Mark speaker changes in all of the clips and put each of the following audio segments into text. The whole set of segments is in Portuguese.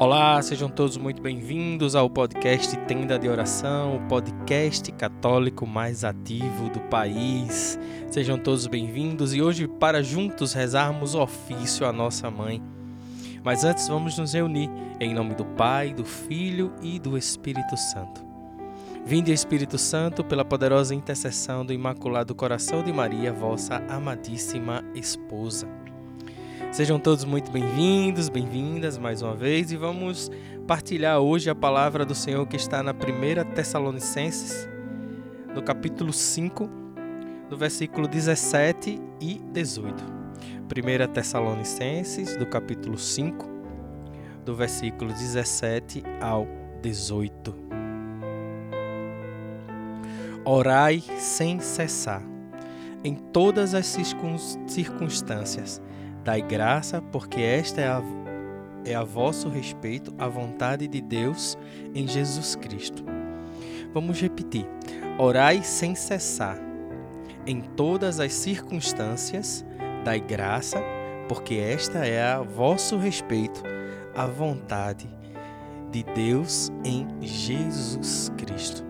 Speaker 1: Olá, sejam todos muito bem-vindos ao podcast Tenda de Oração, o podcast católico mais ativo do país. Sejam todos bem-vindos e hoje, para juntos rezarmos ofício à nossa mãe. Mas antes, vamos nos reunir em nome do Pai, do Filho e do Espírito Santo. Vinde, Espírito Santo, pela poderosa intercessão do Imaculado Coração de Maria, vossa amadíssima esposa. Sejam todos muito bem-vindos, bem-vindas mais uma vez e vamos partilhar hoje a palavra do Senhor que está na primeira Tessalonicenses, no capítulo 5, do versículo 17 e 18. Primeira Tessalonicenses, do capítulo 5, do versículo 17 ao 18. Orai sem cessar, em todas as circunstâncias Dai graça, porque esta é a, é a vosso respeito a vontade de Deus em Jesus Cristo. Vamos repetir. Orai sem cessar. Em todas as circunstâncias, dai graça, porque esta é a vosso respeito a vontade de Deus em Jesus Cristo.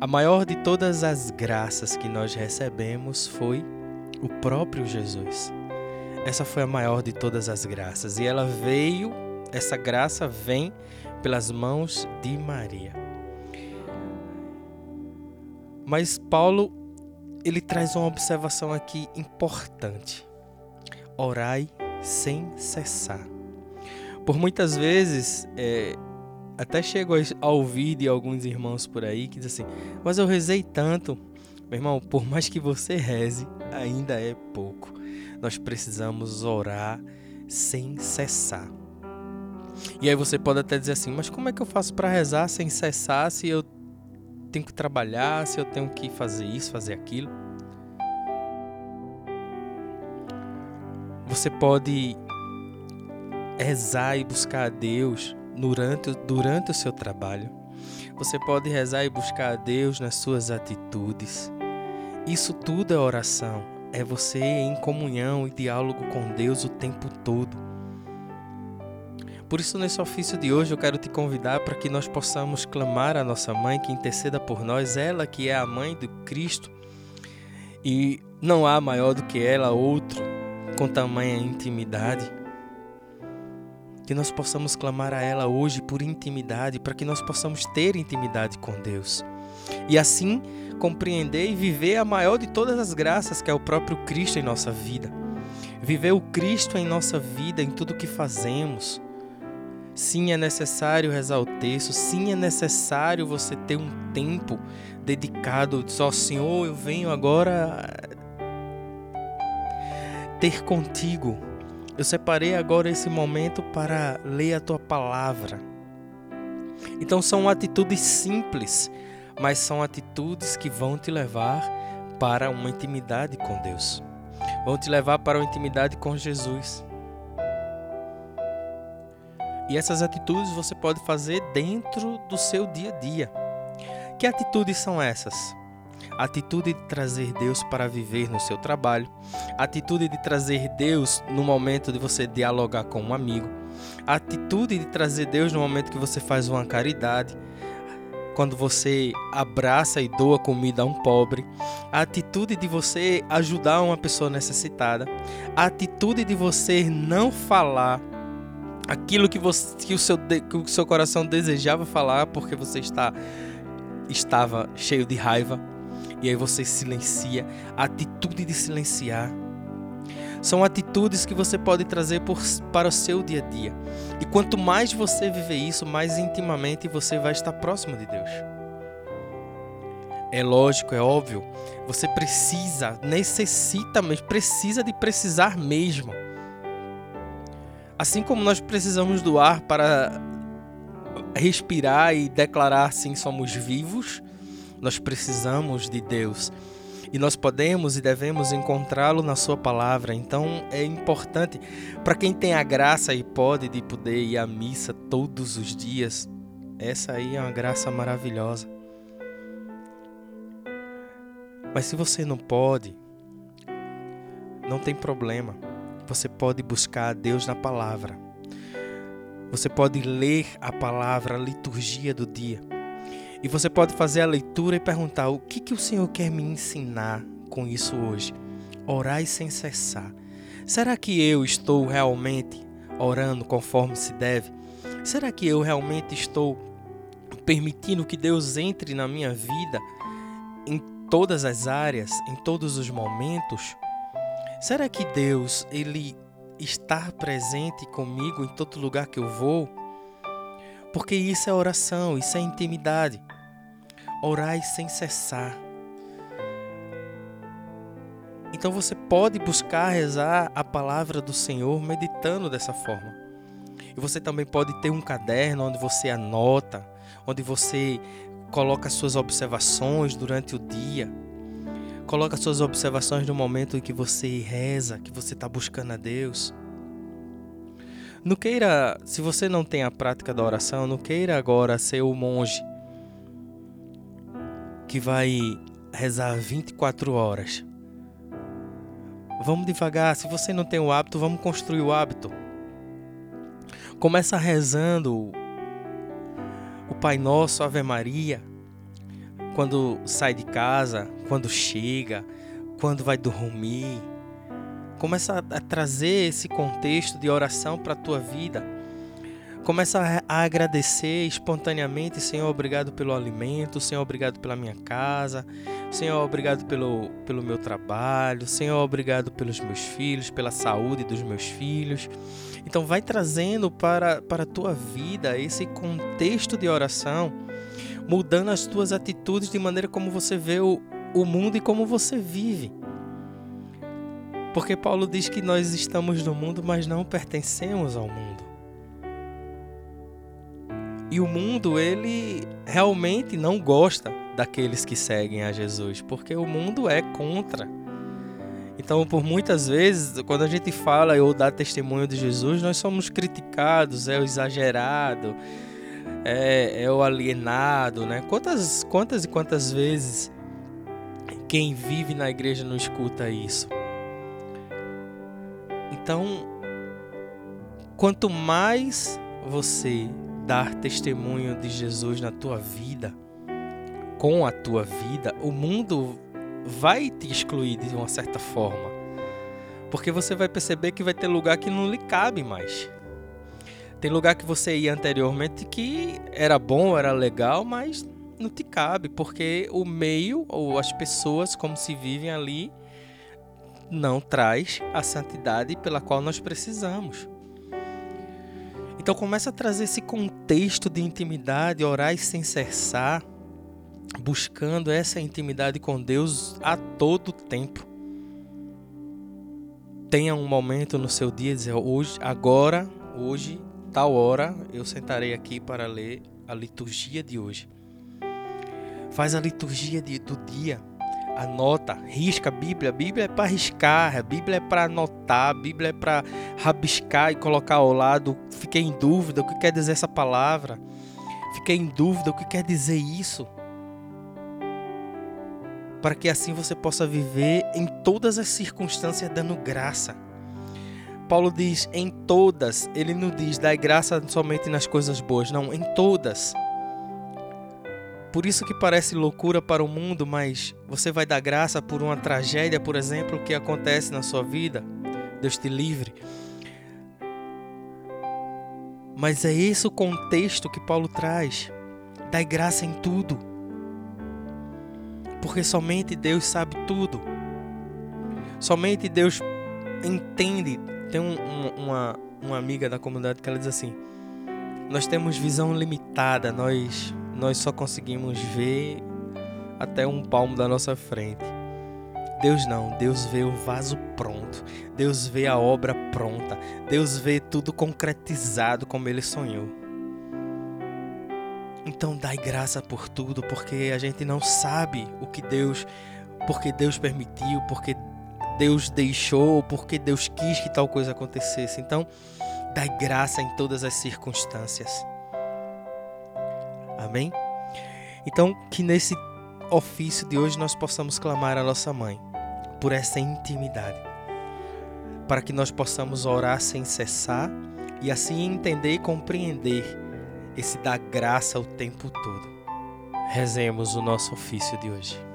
Speaker 1: A maior de todas as graças que nós recebemos foi o próprio Jesus. Essa foi a maior de todas as graças e ela veio, essa graça vem pelas mãos de Maria. Mas Paulo ele traz uma observação aqui importante. Orai sem cessar. Por muitas vezes, é, até chego a ouvir de alguns irmãos por aí que dizem assim: Mas eu rezei tanto. Meu irmão, por mais que você reze, ainda é pouco nós precisamos orar sem cessar. E aí você pode até dizer assim: mas como é que eu faço para rezar sem cessar se eu tenho que trabalhar, se eu tenho que fazer isso, fazer aquilo? Você pode rezar e buscar a Deus durante, durante o seu trabalho. Você pode rezar e buscar a Deus nas suas atitudes. Isso tudo é oração, é você em comunhão e diálogo com Deus o tempo todo. Por isso, nesse ofício de hoje, eu quero te convidar para que nós possamos clamar a nossa mãe que interceda por nós, ela que é a mãe do Cristo, e não há maior do que ela outro com tamanha intimidade. Que nós possamos clamar a ela hoje por intimidade, para que nós possamos ter intimidade com Deus. E assim compreender e viver a maior de todas as graças, que é o próprio Cristo em nossa vida. Viver o Cristo em nossa vida, em tudo que fazemos. Sim, é necessário rezar o texto, sim, é necessário você ter um tempo dedicado, só Senhor, eu venho agora ter contigo. Eu separei agora esse momento para ler a tua palavra. Então são atitudes simples, mas são atitudes que vão te levar para uma intimidade com Deus. Vão te levar para uma intimidade com Jesus. E essas atitudes você pode fazer dentro do seu dia a dia. Que atitudes são essas? atitude de trazer Deus para viver no seu trabalho, atitude de trazer Deus no momento de você dialogar com um amigo, atitude de trazer Deus no momento que você faz uma caridade, quando você abraça e doa comida a um pobre, a atitude de você ajudar uma pessoa necessitada, a atitude de você não falar aquilo que, você, que, o, seu, que o seu coração desejava falar porque você está, estava cheio de raiva, e aí você silencia, a atitude de silenciar são atitudes que você pode trazer por, para o seu dia a dia. E quanto mais você viver isso, mais intimamente você vai estar próximo de Deus. É lógico, é óbvio. Você precisa, necessita mesmo, precisa de precisar mesmo. Assim como nós precisamos do ar para respirar e declarar sim somos vivos, nós precisamos de Deus e nós podemos e devemos encontrá-lo na Sua palavra. Então é importante para quem tem a graça e pode de poder ir à missa todos os dias. Essa aí é uma graça maravilhosa. Mas se você não pode, não tem problema. Você pode buscar a Deus na palavra. Você pode ler a palavra, a liturgia do dia. E você pode fazer a leitura e perguntar: o que, que o Senhor quer me ensinar com isso hoje? Orai sem cessar. Será que eu estou realmente orando conforme se deve? Será que eu realmente estou permitindo que Deus entre na minha vida em todas as áreas, em todos os momentos? Será que Deus, ele está presente comigo em todo lugar que eu vou? Porque isso é oração, isso é intimidade. Orai sem cessar. Então você pode buscar rezar a palavra do Senhor meditando dessa forma. E você também pode ter um caderno onde você anota, onde você coloca suas observações durante o dia. Coloca suas observações no momento em que você reza, que você está buscando a Deus. Não queira, se você não tem a prática da oração, não queira agora ser o monge que vai rezar 24 horas. Vamos devagar, se você não tem o hábito, vamos construir o hábito. Começa rezando o Pai Nosso, Ave Maria, quando sai de casa, quando chega, quando vai dormir. Começa a trazer esse contexto de oração para a tua vida. Começa a agradecer espontaneamente, Senhor, obrigado pelo alimento, Senhor, obrigado pela minha casa, Senhor, obrigado pelo, pelo meu trabalho, Senhor, obrigado pelos meus filhos, pela saúde dos meus filhos. Então vai trazendo para, para a tua vida esse contexto de oração, mudando as tuas atitudes de maneira como você vê o, o mundo e como você vive. Porque Paulo diz que nós estamos no mundo, mas não pertencemos ao mundo. E o mundo, ele realmente não gosta daqueles que seguem a Jesus, porque o mundo é contra. Então, por muitas vezes, quando a gente fala ou dá testemunho de Jesus, nós somos criticados, é o exagerado, é, é o alienado, né? Quantas, quantas e quantas vezes quem vive na igreja não escuta isso? Então, quanto mais você dar testemunho de Jesus na tua vida, com a tua vida, o mundo vai te excluir de uma certa forma. Porque você vai perceber que vai ter lugar que não lhe cabe mais. Tem lugar que você ia anteriormente que era bom, era legal, mas não te cabe, porque o meio ou as pessoas como se vivem ali não traz a santidade pela qual nós precisamos. Então começa a trazer esse contexto de intimidade, orar sem cessar, buscando essa intimidade com Deus a todo tempo. Tenha um momento no seu dia dizer hoje, agora, hoje, tal hora, eu sentarei aqui para ler a liturgia de hoje. Faz a liturgia de, do dia anota, risca a Bíblia. A Bíblia é para riscar, a Bíblia é para anotar, a Bíblia é para rabiscar e colocar ao lado. Fiquei em dúvida o que quer dizer essa palavra. Fiquei em dúvida o que quer dizer isso. Para que assim você possa viver em todas as circunstâncias dando graça. Paulo diz em todas, ele não diz dai graça somente nas coisas boas, não, em todas. Por isso que parece loucura para o mundo, mas você vai dar graça por uma tragédia, por exemplo, que acontece na sua vida. Deus te livre. Mas é esse o contexto que Paulo traz. Dai graça em tudo. Porque somente Deus sabe tudo. Somente Deus entende. Tem um, uma, uma amiga da comunidade que ela diz assim: Nós temos visão limitada, nós nós só conseguimos ver até um palmo da nossa frente. Deus não, Deus vê o vaso pronto, Deus vê a obra pronta, Deus vê tudo concretizado como Ele sonhou. Então dai graça por tudo, porque a gente não sabe o que Deus, porque Deus permitiu, porque Deus deixou, porque Deus quis que tal coisa acontecesse. Então dai graça em todas as circunstâncias. Amém? Então, que nesse ofício de hoje nós possamos clamar a nossa mãe por essa intimidade, para que nós possamos orar sem cessar, e assim entender e compreender esse dar graça o tempo todo. Rezemos o nosso ofício de hoje.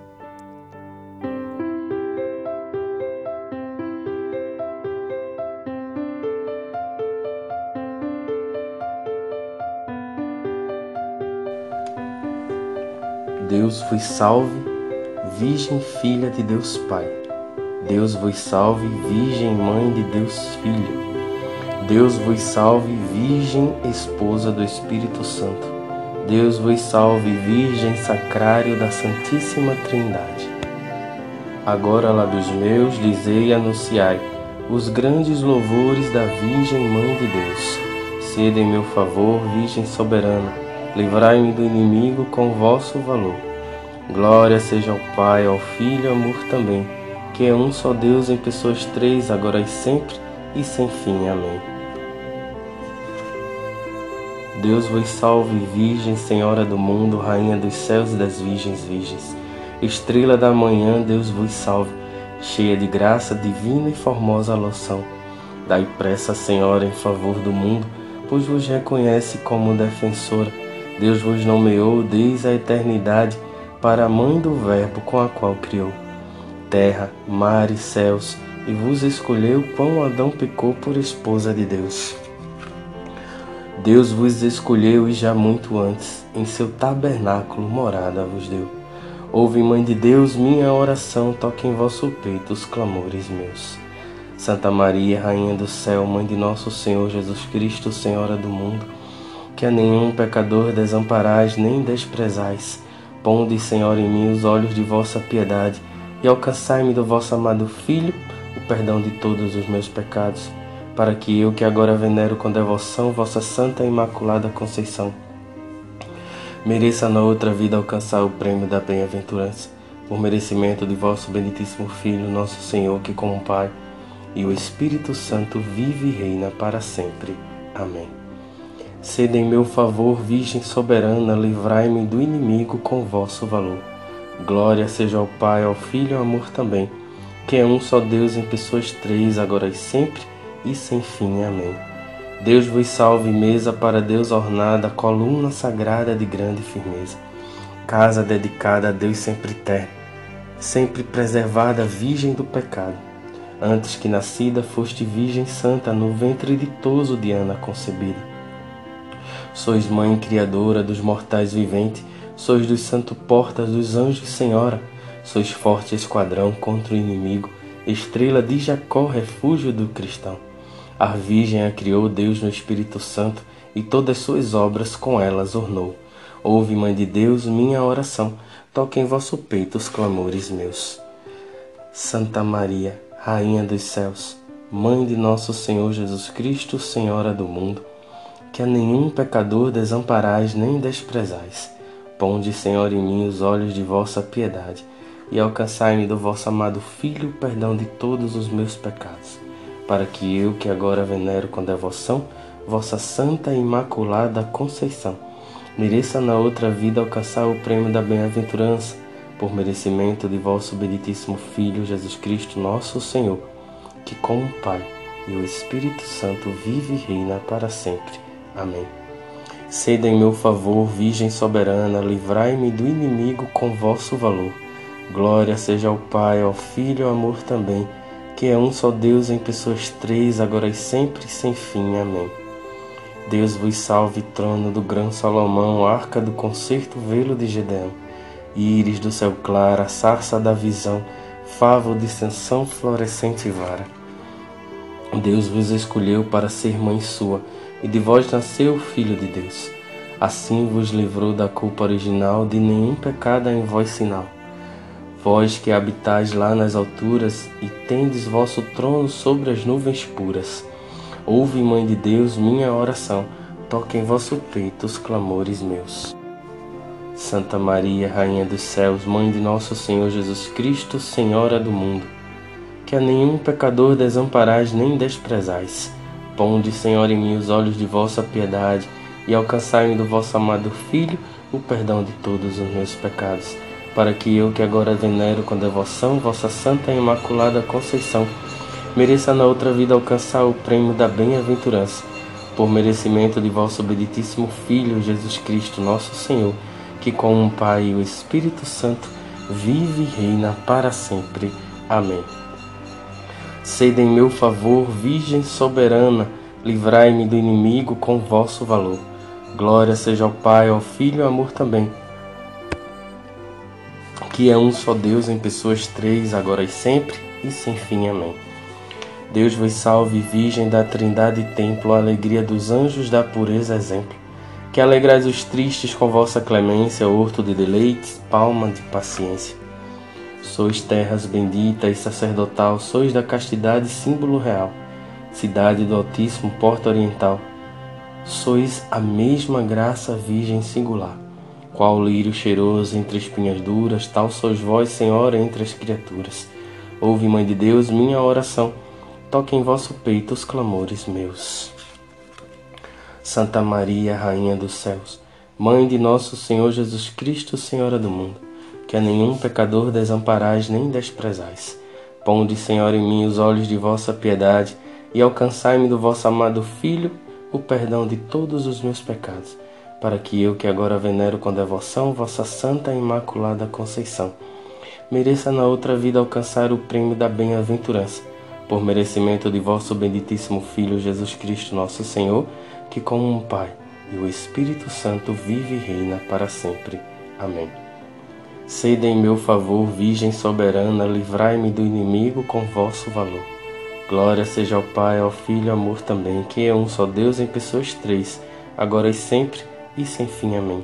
Speaker 2: Deus vos salve, Virgem Filha de Deus Pai. Deus vos salve, Virgem Mãe de Deus Filho. Deus vos salve, Virgem Esposa do Espírito Santo. Deus vos salve, Virgem Sacrário da Santíssima Trindade. Agora, lábios meus, dizei e anunciai os grandes louvores da Virgem Mãe de Deus. Sede em meu favor, Virgem soberana, livrai-me do inimigo com vosso valor. Glória seja ao Pai, ao Filho e ao amor também, que é um só Deus em pessoas três, agora e sempre e sem fim. Amém. Deus vos salve, Virgem, Senhora do mundo, Rainha dos céus e das virgens virgens. Estrela da manhã, Deus vos salve, cheia de graça divina e formosa loção. Dai pressa, Senhora, em favor do mundo, pois vos reconhece como defensora. Deus vos nomeou desde a eternidade para a mãe do Verbo com a qual criou terra, mar e céus, e vos escolheu quão Adão pecou por esposa de Deus. Deus vos escolheu e já muito antes, em seu tabernáculo morada vos deu. Ouve, Mãe de Deus, minha oração, toque em vosso peito os clamores meus. Santa Maria, Rainha do céu, Mãe de nosso Senhor Jesus Cristo, Senhora do mundo, que a nenhum pecador desamparais nem desprezais. Ponde, Senhor, em mim os olhos de vossa piedade e alcançai-me do vosso amado Filho o perdão de todos os meus pecados para que eu, que agora venero com devoção vossa Santa e Imaculada Conceição, mereça na outra vida alcançar o prêmio da bem-aventurança, por merecimento de vosso benditíssimo Filho, nosso Senhor, que com o Pai e o Espírito Santo vive e reina para sempre. Amém. Sede em meu favor, Virgem soberana, livrai-me do inimigo com vosso valor. Glória seja ao Pai, ao Filho e ao amor também, que é um só Deus em pessoas três, agora e sempre, e sem fim. Amém. Deus vos salve, mesa para Deus ornada, coluna sagrada de grande firmeza, casa dedicada a Deus sempre eterno, sempre preservada, virgem do pecado. Antes que nascida, foste virgem santa, no ventre ditoso de Ana concebida. Sois mãe criadora dos mortais viventes, sois dos santos portas dos anjos senhora, sois forte esquadrão contra o inimigo, estrela de Jacó, refúgio do cristão. A Virgem a criou Deus no Espírito Santo e todas suas obras com elas ornou. Ouve, Mãe de Deus, minha oração, toque em vosso peito os clamores meus. Santa Maria, Rainha dos céus, Mãe de nosso Senhor Jesus Cristo, Senhora do mundo, que a nenhum pecador desamparais nem desprezais. Ponde, Senhor, em mim os olhos de vossa piedade e alcançai-me do vosso amado Filho o perdão de todos os meus pecados para que eu, que agora venero com devoção vossa Santa e Imaculada Conceição, mereça na outra vida alcançar o prêmio da bem-aventurança, por merecimento de vosso benditíssimo Filho Jesus Cristo, nosso Senhor, que com o Pai e o Espírito Santo vive e reina para sempre. Amém. Sede em meu favor, Virgem soberana, livrai-me do inimigo com vosso valor. Glória seja ao Pai, ao Filho ao amor também que é um só Deus em pessoas três, agora e sempre, sem fim. Amém. Deus vos salve, trono do grão Salomão, arca do concerto, velo de Gedeão, íris do céu claro, sarça da visão, favo de ascensão, florescente vara. Deus vos escolheu para ser mãe sua, e de vós nasceu o Filho de Deus. Assim vos livrou da culpa original, de nenhum pecado em vós sinal Vós que habitais lá nas alturas e tendes vosso trono sobre as nuvens puras, ouve, Mãe de Deus, minha oração, toque em vosso peito os clamores meus. Santa Maria, Rainha dos céus, Mãe de nosso Senhor Jesus Cristo, Senhora do mundo, que a nenhum pecador desamparais nem desprezais. Ponde, Senhor, em mim os olhos de vossa piedade e alcançai-me do vosso amado Filho o perdão de todos os meus pecados para que eu, que agora venero com devoção vossa Santa e Imaculada Conceição, mereça na outra vida alcançar o prêmio da bem-aventurança, por merecimento de vosso benditíssimo Filho Jesus Cristo, nosso Senhor, que com o Pai e o Espírito Santo vive e reina para sempre. Amém. Sede em meu favor, Virgem soberana, livrai-me do inimigo com vosso valor. Glória seja ao Pai, ao Filho e ao amor também, que é um só Deus em pessoas três, agora e sempre, e sem fim. Amém. Deus vos salve, Virgem da Trindade e Templo, alegria dos anjos da pureza exemplo. Que alegrais os tristes com vossa clemência, horto de deleites, palma de paciência. Sois terras bendita e sacerdotal, sois da castidade símbolo real, cidade do Altíssimo, porta oriental. Sois a mesma graça virgem singular, qual lírio cheiroso entre espinhas duras, tal sois vós, Senhora, entre as criaturas. Ouve, Mãe de Deus, minha oração toque em vosso peito os clamores meus. Santa Maria, Rainha dos céus, Mãe de nosso Senhor Jesus Cristo, Senhora do mundo, que a nenhum pecador desamparais nem desprezais. Ponde, Senhor, em mim os olhos de vossa piedade e alcançai-me do vosso amado Filho o perdão de todos os meus pecados, para que eu, que agora venero com devoção vossa Santa e Imaculada Conceição, mereça na outra vida alcançar o prêmio da bem-aventurança por merecimento de vosso benditíssimo Filho Jesus Cristo, nosso Senhor, que com um Pai e o Espírito Santo vive e reina para sempre. Amém. Sede em meu favor, Virgem soberana, livrai-me do inimigo com vosso valor. Glória seja ao Pai, ao Filho ao amor também, que é um só Deus em pessoas três, agora e sempre e sem fim. Amém.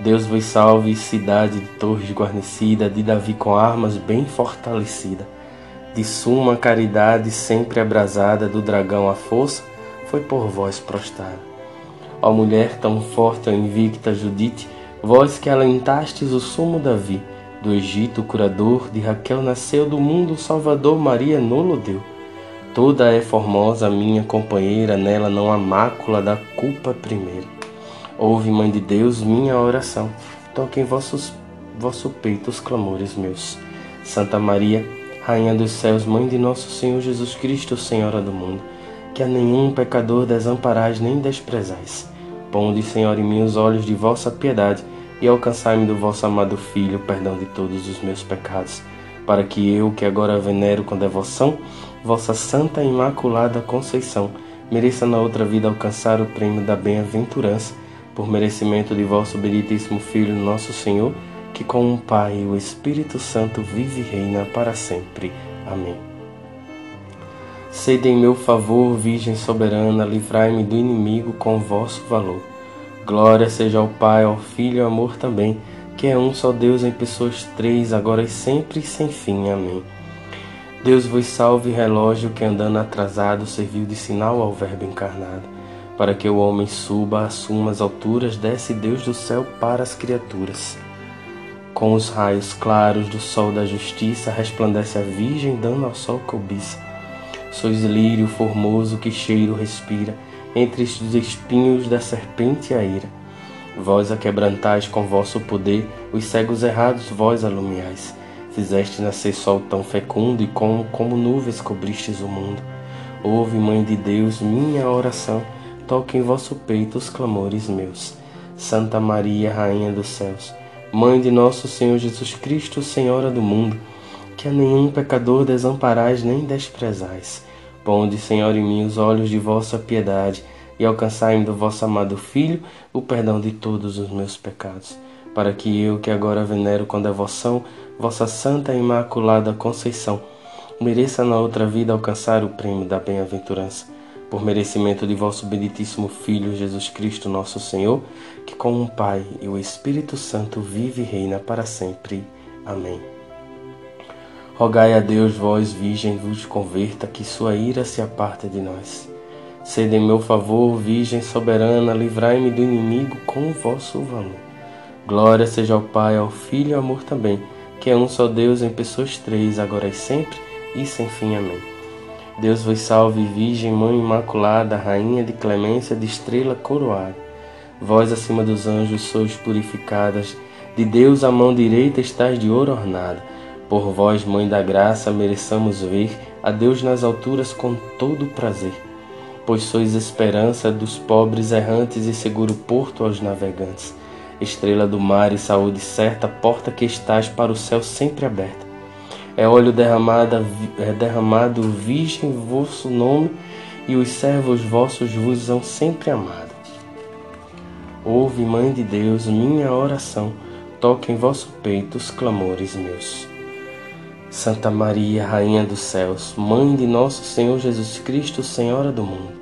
Speaker 2: Deus vos salve, cidade de torres guarnecida, de Davi com armas bem fortalecida de suma caridade sempre abrasada do dragão a força, foi por vós prostrada. Ó mulher tão forte, ó invicta Judite, vós que alentastes o sumo Davi, do Egito curador, de Raquel nasceu do mundo Salvador, Maria nolo deu. Toda é formosa minha companheira, nela não há mácula da culpa primeira. Ouve, Mãe de Deus, minha oração, toque em vossos, vosso peito os clamores meus. Santa Maria, Rainha dos céus, Mãe de nosso Senhor Jesus Cristo, Senhora do mundo, que a nenhum pecador desamparais nem desprezais. Ponde, Senhor, em mim os olhos de vossa piedade e alcançai-me do vosso amado Filho o perdão de todos os meus pecados, para que eu, que agora venero com devoção, vossa Santa e Imaculada Conceição, mereça na outra vida alcançar o prêmio da bem-aventurança, por merecimento de vosso benditíssimo Filho, nosso Senhor, que com o Pai e o Espírito Santo vive e reina para sempre. Amém. Sede em meu favor, Virgem soberana, livrai-me do inimigo com vosso valor. Glória seja ao Pai, ao Filho e ao amor também, que é um só Deus em pessoas três, agora e sempre e sem fim. Amém. Deus vos salve, relógio que andando atrasado serviu de sinal ao Verbo encarnado. Para que o homem suba, assuma as alturas, desce Deus do céu para as criaturas. Com os raios claros do sol da justiça resplandece a Virgem, dando ao sol cobiça. Sois lírio formoso que cheiro respira, entre os espinhos da serpente a ira. Vós a quebrantais com vosso poder, os cegos errados vós alumiais. Fizeste nascer sol tão fecundo e como, como nuvens cobristes o mundo. Ouve, Mãe de Deus, minha oração, toque em vosso peito os clamores meus. Santa Maria, Rainha dos céus, Mãe de nosso Senhor Jesus Cristo, Senhora do mundo, que a nenhum pecador desamparais nem desprezais. Ponde, Senhor, em mim os olhos de vossa piedade e alcançai-me do vosso amado Filho o perdão de todos os meus pecados, para que eu, que agora venero com devoção vossa Santa e Imaculada Conceição, mereça na outra vida alcançar o prêmio da bem-aventurança por merecimento de vosso benditíssimo Filho Jesus Cristo, nosso Senhor, que com o Pai e o Espírito Santo vive e reina para sempre. Amém. Rogai a Deus, vós, Virgem, vos converta, que sua ira se aparte de nós. Sede em meu favor, Virgem soberana, livrai-me do inimigo com o vosso valor. Glória seja ao Pai, ao Filho e ao amor também, que é um só Deus em pessoas três, agora e sempre, e sem fim. Amém. Deus vos salve, Virgem, Mãe Imaculada, Rainha de clemência, de estrela coroada. Vós acima dos anjos sois purificadas, de Deus a mão direita estás de ouro ornada. Por vós, Mãe da Graça, mereçamos ver a Deus nas alturas com todo prazer. pois sois esperança dos pobres errantes e seguro porto aos navegantes. Estrela do mar e saúde certa, porta que estás para o céu sempre aberta. É óleo derramado, é derramado virgem vosso nome, e os servos vossos vos são sempre amado. Ouve, Mãe de Deus, minha oração, toque em vosso peito os clamores meus. Santa Maria, Rainha dos céus, Mãe de nosso Senhor Jesus Cristo, Senhora do mundo,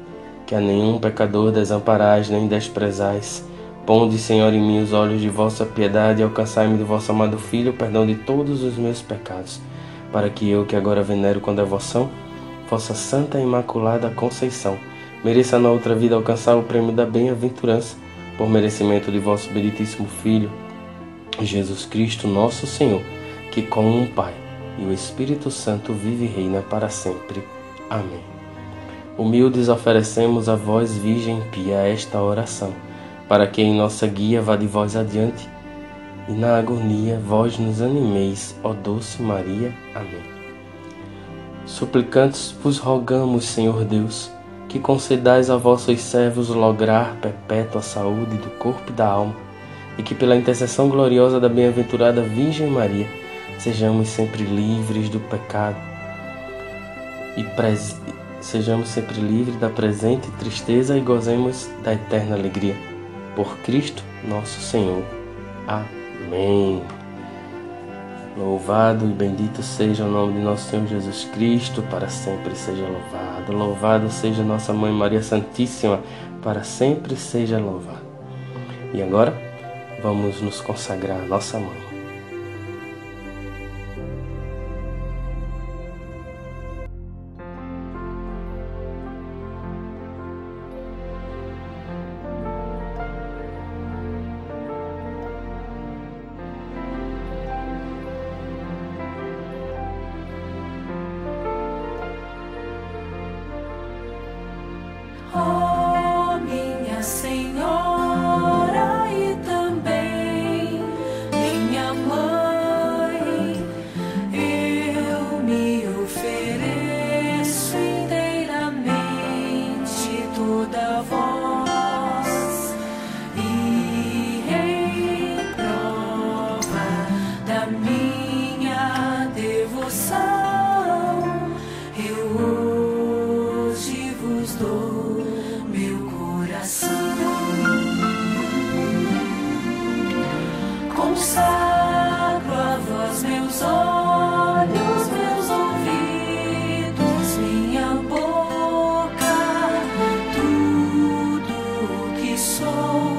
Speaker 2: que a nenhum pecador desamparais nem desprezais, ponde, Senhor, em mim os olhos de vossa piedade e alcançai-me do vosso amado Filho o perdão de todos os meus pecados, para que eu, que agora venero com devoção, vossa Santa Imaculada Conceição, mereça na outra vida alcançar o prêmio da bem-aventurança, por merecimento de vosso benditíssimo Filho, Jesus Cristo, nosso Senhor, que com um Pai e o Espírito Santo vive e reina para sempre. Amém. Humildes oferecemos a vós, Virgem Pia, esta oração, para que em nossa guia vá de vós adiante e na agonia vós nos animeis, ó doce Maria. Amém. Suplicantes vos rogamos, Senhor Deus, que concedais a vossos servos lograr perpétua saúde do corpo e da alma, e que pela intercessão gloriosa da bem-aventurada Virgem Maria, sejamos sempre livres do pecado e pres... sejamos sempre livres da presente tristeza e gozemos da eterna alegria. Por Cristo nosso Senhor. Amém. Louvado e bendito seja o nome de nosso Senhor Jesus Cristo, para sempre seja louvado. Louvado seja nossa Mãe Maria Santíssima, para sempre seja louvado. E agora, vamos nos consagrar a nossa Mãe.
Speaker 3: De